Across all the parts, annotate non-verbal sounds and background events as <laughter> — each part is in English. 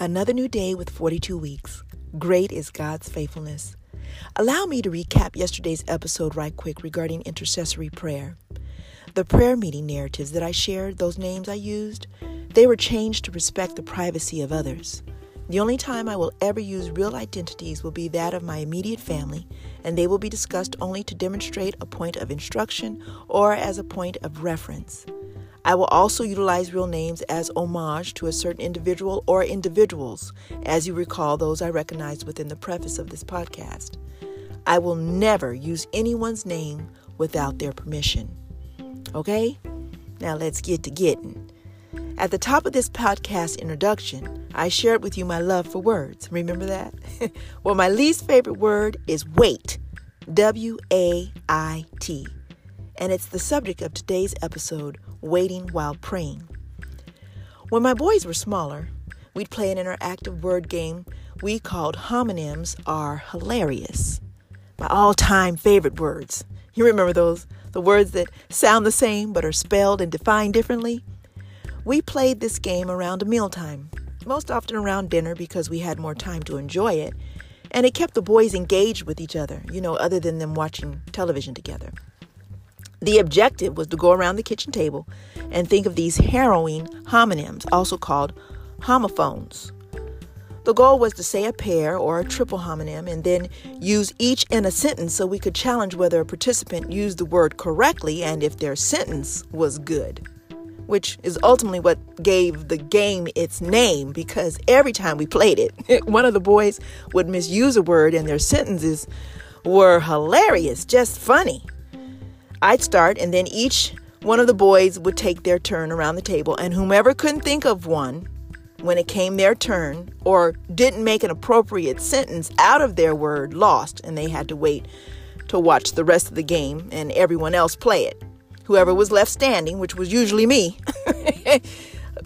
Another new day with 42 weeks. Great is God's faithfulness. Allow me to recap yesterday's episode right quick regarding intercessory prayer. The prayer meeting narratives that I shared, those names I used, they were changed to respect the privacy of others. The only time I will ever use real identities will be that of my immediate family, and they will be discussed only to demonstrate a point of instruction or as a point of reference. I will also utilize real names as homage to a certain individual or individuals, as you recall those I recognized within the preface of this podcast. I will never use anyone's name without their permission. Okay? Now let's get to getting. At the top of this podcast introduction, I shared with you my love for words. Remember that? <laughs> well, my least favorite word is wait. W A I T. And it's the subject of today's episode Waiting While Praying. When my boys were smaller, we'd play an interactive word game we called homonyms are hilarious. My all time favorite words. You remember those? The words that sound the same but are spelled and defined differently? We played this game around mealtime, most often around dinner because we had more time to enjoy it, and it kept the boys engaged with each other, you know, other than them watching television together. The objective was to go around the kitchen table and think of these harrowing homonyms, also called homophones. The goal was to say a pair or a triple homonym and then use each in a sentence so we could challenge whether a participant used the word correctly and if their sentence was good which is ultimately what gave the game its name because every time we played it, <laughs> one of the boys would misuse a word and their sentences were hilarious, just funny. I'd start, and then each one of the boys would take their turn around the table, and whomever couldn't think of one when it came their turn or didn't make an appropriate sentence out of their word lost, and they had to wait to watch the rest of the game and everyone else play it whoever was left standing, which was usually me, <laughs>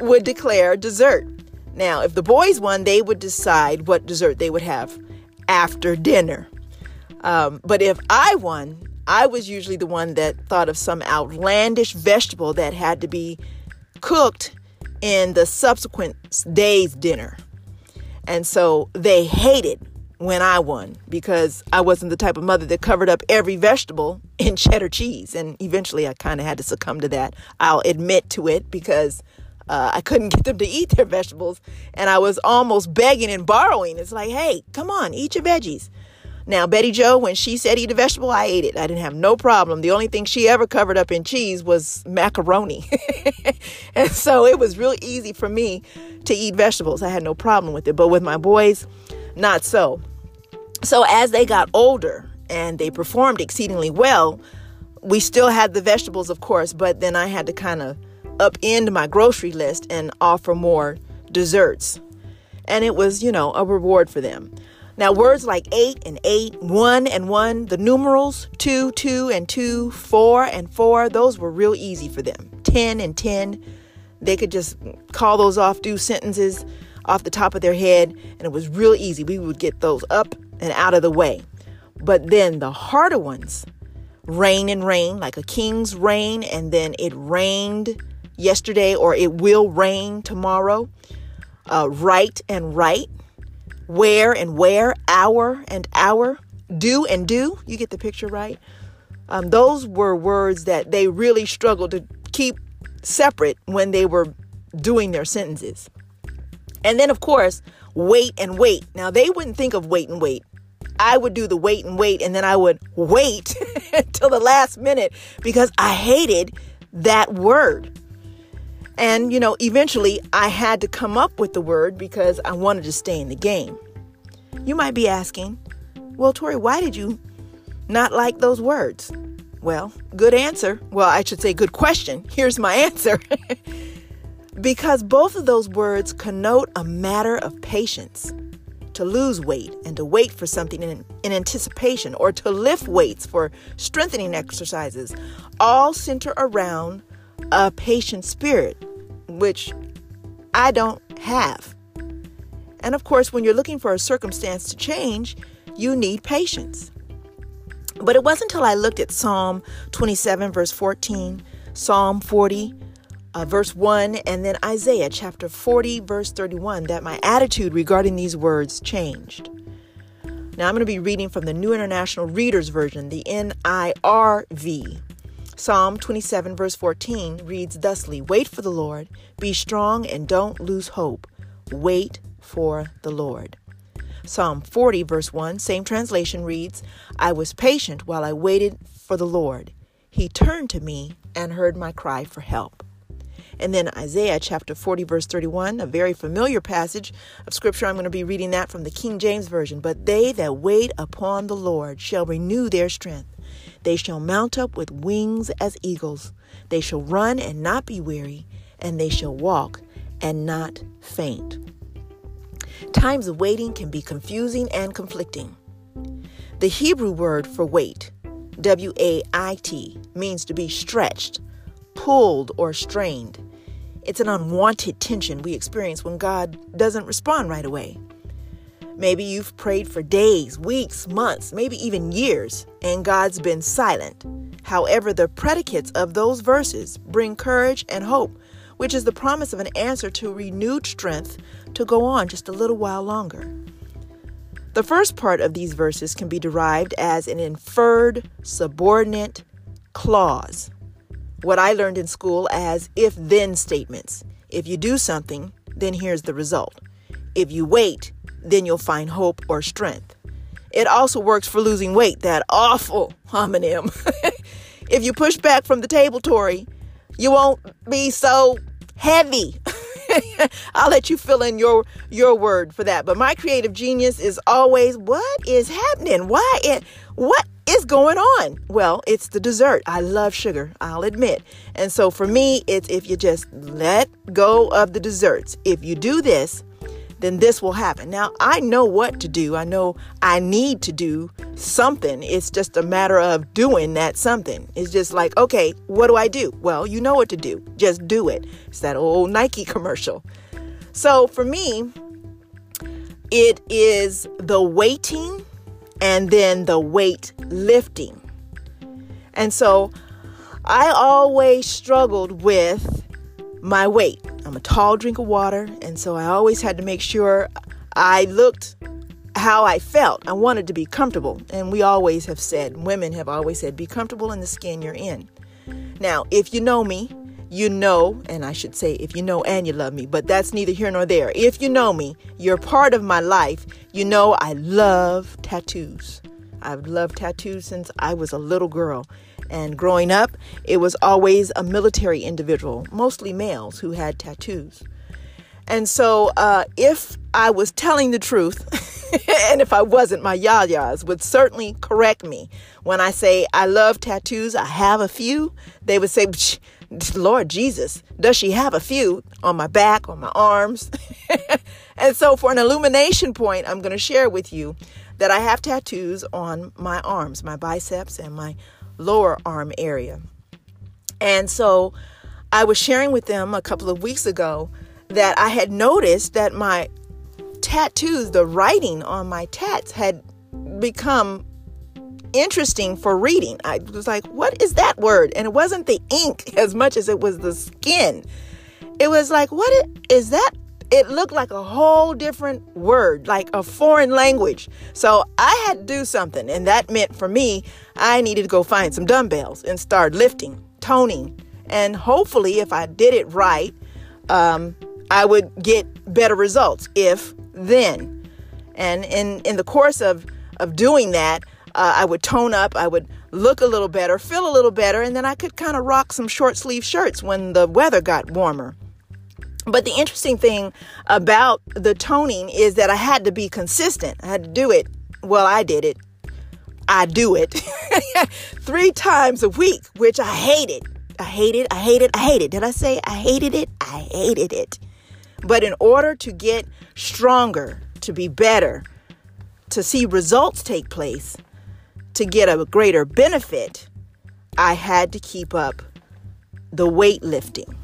would declare dessert. Now, if the boys won, they would decide what dessert they would have after dinner. Um, but if I won, I was usually the one that thought of some outlandish vegetable that had to be cooked in the subsequent day's dinner. And so they hated when I won because I wasn't the type of mother that covered up every vegetable <laughs> in cheddar cheese. And eventually I kind of had to succumb to that. I'll admit to it because uh, I couldn't <laughs> get them to eat their vegetables. And I was almost begging and borrowing. It's like, hey, come on, eat your veggies. Now, Betty Joe, when she said eat a vegetable, I ate it. I didn't have no problem. The only thing she ever covered up in cheese was macaroni. <laughs> and so it was really easy for me to eat vegetables. I had no problem with it. But with my boys, not so. So as they got older and they performed exceedingly well, we still had the vegetables, of course, but then I had to kind of upend my grocery list and offer more desserts. And it was, you know, a reward for them. Now, words like eight and eight, one and one, the numerals two, two and two, four and four, those were real easy for them. Ten and ten, they could just call those off, do sentences off the top of their head, and it was real easy. We would get those up and out of the way. But then the harder ones, rain and rain, like a king's rain, and then it rained yesterday or it will rain tomorrow. Uh, right and right, where and where, hour and hour, do and do. You get the picture, right? Um, those were words that they really struggled to keep separate when they were doing their sentences. And then, of course, wait and wait. Now, they wouldn't think of wait and wait. I would do the wait and wait, and then I would wait <laughs> till the last minute because I hated that word. And, you know, eventually I had to come up with the word because I wanted to stay in the game. You might be asking, well, Tori, why did you not like those words? Well, good answer. Well, I should say good question. Here's my answer. <laughs> because both of those words connote a matter of patience to lose weight and to wait for something in, in, anticipation or to lift weights for strengthening exercises all center around a patient spirit, which I don't have. And of course, when you're looking for a circumstance to change, you need patience. But it wasn't until I looked at Psalm 27, verse 14, Psalm 40, uh, verse 1, and then Isaiah chapter 40, verse 31, that my attitude regarding these words changed. Now I'm going to be reading from the New International Reader's Version, the NIRV. Psalm 27, verse 14 reads thusly Wait for the Lord, be strong, and don't lose hope. Wait for the Lord. Psalm 40, verse 1, same translation reads I was patient while I waited for the Lord. He turned to me and heard my cry for help. And then Isaiah chapter 40, verse 31, a very familiar passage of scripture. I'm going to be reading that from the King James Version. But they that wait upon the Lord shall renew their strength. They shall mount up with wings as eagles. They shall run and not be weary, and they shall walk and not faint. Times of waiting can be confusing and conflicting. The Hebrew word for wait, W A I T, means to be stretched, pulled, or strained. It's an unwanted tension we experience when God doesn't respond right away. Maybe you've prayed for days, weeks, months, maybe even years, and God's been silent. However, the predicates of those verses bring courage and hope, which is the promise of an answer to renewed strength to go on just a little while longer. The first part of these verses can be derived as an inferred subordinate clause what I learned in school as if then statements. If you do something, then here's the result. If you wait, then you'll find hope or strength. It also works for losing weight, that awful homonym. <laughs> if you push back from the table, Tori, you won't be so heavy. <laughs> I'll let you fill in your your word for that. But my creative genius is always what is happening? Why it what is going on? Well, it's the dessert. I love sugar, I'll admit. And so for me, it's if you just let go of the desserts. If you do this, then this will happen. Now, I know what to do. I know I need to do something. It's just a matter of doing that something. It's just like, okay, what do I do? Well, you know what to do. Just do it. It's that old Nike commercial. So for me, it is the waiting and then the weight lifting. And so I always struggled with my weight. I'm a tall drink of water, and so I always had to make sure I looked how I felt. I wanted to be comfortable. And we always have said, women have always said, be comfortable in the skin you're in. Now, if you know me, you know, and I should say, if you know and you love me, but that's neither here nor there. If you know me, you're part of my life. You know, I love tattoos. I've loved tattoos since I was a little girl. And growing up, it was always a military individual, mostly males, who had tattoos. And so, uh, if I was telling the truth, <laughs> and if I wasn't, my yayas would certainly correct me. When I say I love tattoos, I have a few, they would say, Lord Jesus, does she have a few on my back, on my arms? <laughs> and so, for an illumination point, I'm going to share with you that I have tattoos on my arms, my biceps, and my lower arm area. And so, I was sharing with them a couple of weeks ago that I had noticed that my tattoos, the writing on my tats, had become interesting for reading. I was like, what is that word? And it wasn't the ink <laughs> as much as it was the skin. It was like, what is that? It looked like a whole different word, like a foreign language. So I had to do something. And that meant for me, I needed to go find some dumbbells and start lifting, toning. And hopefully, if I did it right, um, I would get better results if then. And in, in the course of, of doing that, uh, I would tone up, I would look a little better, feel a little better, and then I could kind of rock some short sleeve shirts when the weather got warmer. But the interesting thing about the toning is that I had to be consistent. I had to do it. Well, I did it. I do it <laughs> three times a week, which I hated. I hated, I hated, I hated. Did I say I hated it? I hated it. But in order to get stronger, to be better, to see results take place, to get a greater benefit, I had to keep up the weightlifting.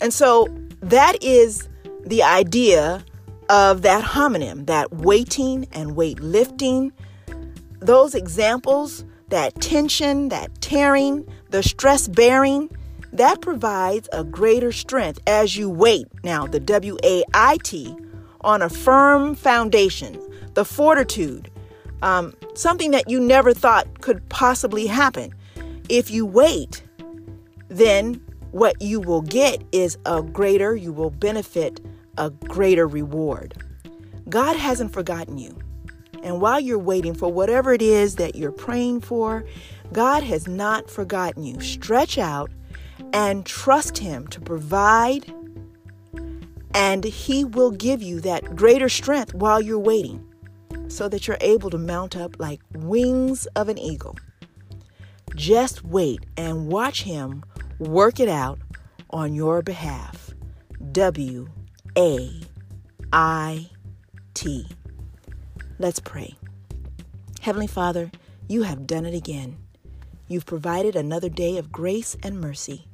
And so that is the idea of that homonym, that weighting and weightlifting. Those examples, that tension, that tearing, the stress bearing, that provides a greater strength as you wait. Now, the W A I T on a firm foundation, the fortitude, um, something that you never thought could possibly happen. If you wait, then what you will get is a greater, you will benefit a greater reward. God hasn't forgotten you. And while you're waiting for whatever it is that you're praying for, God has not forgotten you. Stretch out and trust Him to provide, and He will give you that greater strength while you're waiting so that you're able to mount up like wings of an eagle. Just wait and watch Him work it out on your behalf. W A I T. Let's pray. Heavenly Father, you have done it again. You've provided another day of grace and mercy.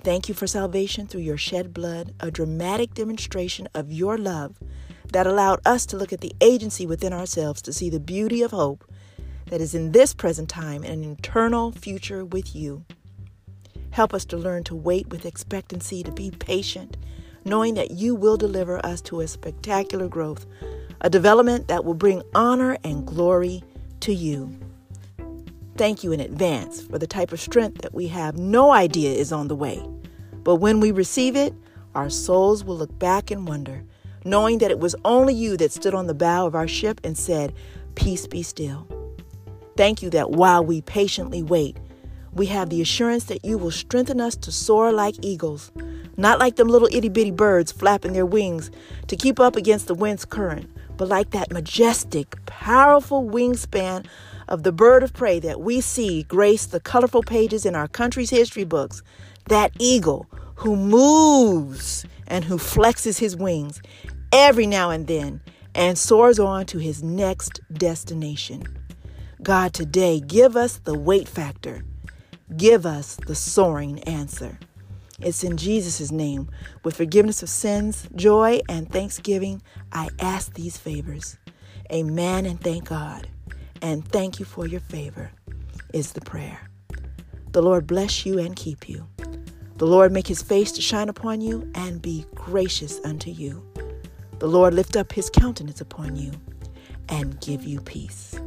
Thank you for salvation through your shed blood, a dramatic demonstration of your love that allowed us to look at the agency within ourselves to see the beauty of hope that is in this present time and an eternal future with you. Help us to learn to wait with expectancy, to be patient, knowing that you will deliver us to a spectacular growth, a development that will bring honor and glory to you. Thank you in advance for the type of strength that we have no idea is on the way. But when we receive it, our souls will look back and wonder knowing that it was only you that stood on the bow of our ship and said, Peace be still. Thank you that while we patiently wait, we have the assurance that you will strengthen us to soar like eagles, not like them little itty bitty birds flapping their wings to keep up against the wind's current, but like that majestic, powerful wingspan of the bird of prey that we see grace the colorful pages in our country's history books, that eagle who moves and who flexes his wings every now and then and soars on to his next destination. God, today, give us the weight factor. Give us the soaring answer. It's in Jesus' name, with forgiveness of sins, joy, and thanksgiving, I ask these favors. Amen and thank God. And thank you for your favor, is the prayer. The Lord bless you and keep you. The Lord make his face to shine upon you and be gracious unto you. The Lord lift up his countenance upon you and give you peace.